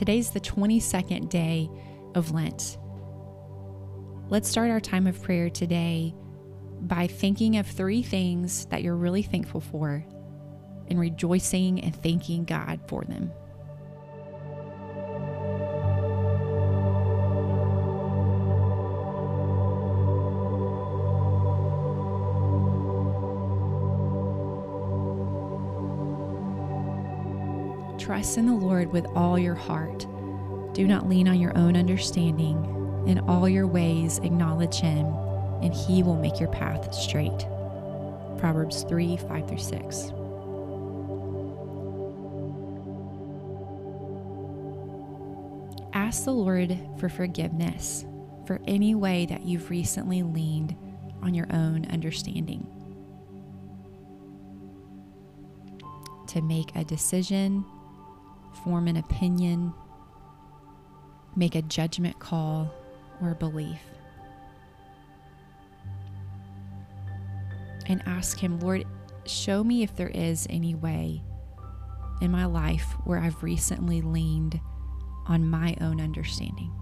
Today's the 22nd day of Lent. Let's start our time of prayer today by thinking of three things that you're really thankful for and rejoicing and thanking God for them. Trust in the Lord with all your heart. Do not lean on your own understanding. In all your ways, acknowledge Him, and He will make your path straight. Proverbs 3 5 through 6. Ask the Lord for forgiveness for any way that you've recently leaned on your own understanding. To make a decision form an opinion, make a judgment call, or belief. And ask Him, Lord, show me if there is any way in my life where I've recently leaned on my own understanding.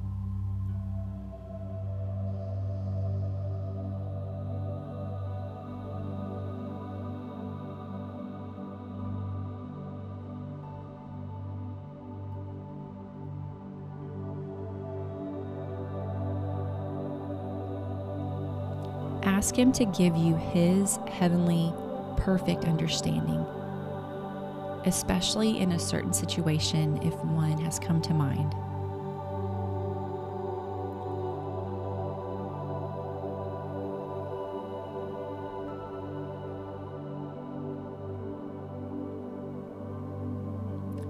Ask Him to give you His heavenly, perfect understanding, especially in a certain situation if one has come to mind.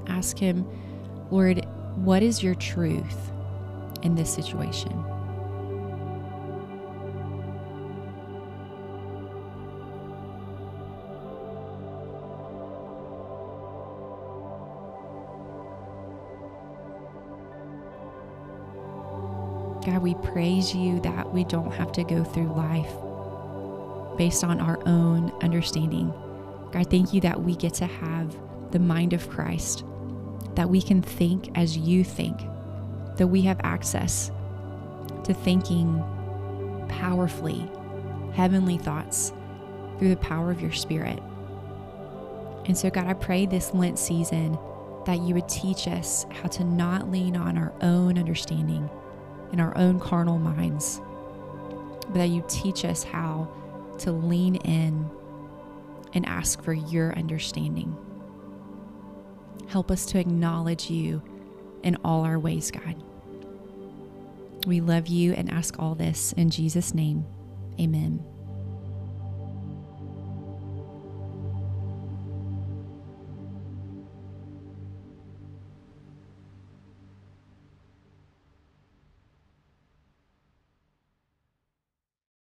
Ask Him, Lord, what is your truth in this situation? God, we praise you that we don't have to go through life based on our own understanding. God, thank you that we get to have the mind of Christ, that we can think as you think, that we have access to thinking powerfully, heavenly thoughts through the power of your Spirit. And so, God, I pray this Lent season that you would teach us how to not lean on our own understanding in our own carnal minds, but that you teach us how to lean in and ask for your understanding. Help us to acknowledge you in all our ways, God. We love you and ask all this in Jesus' name. Amen.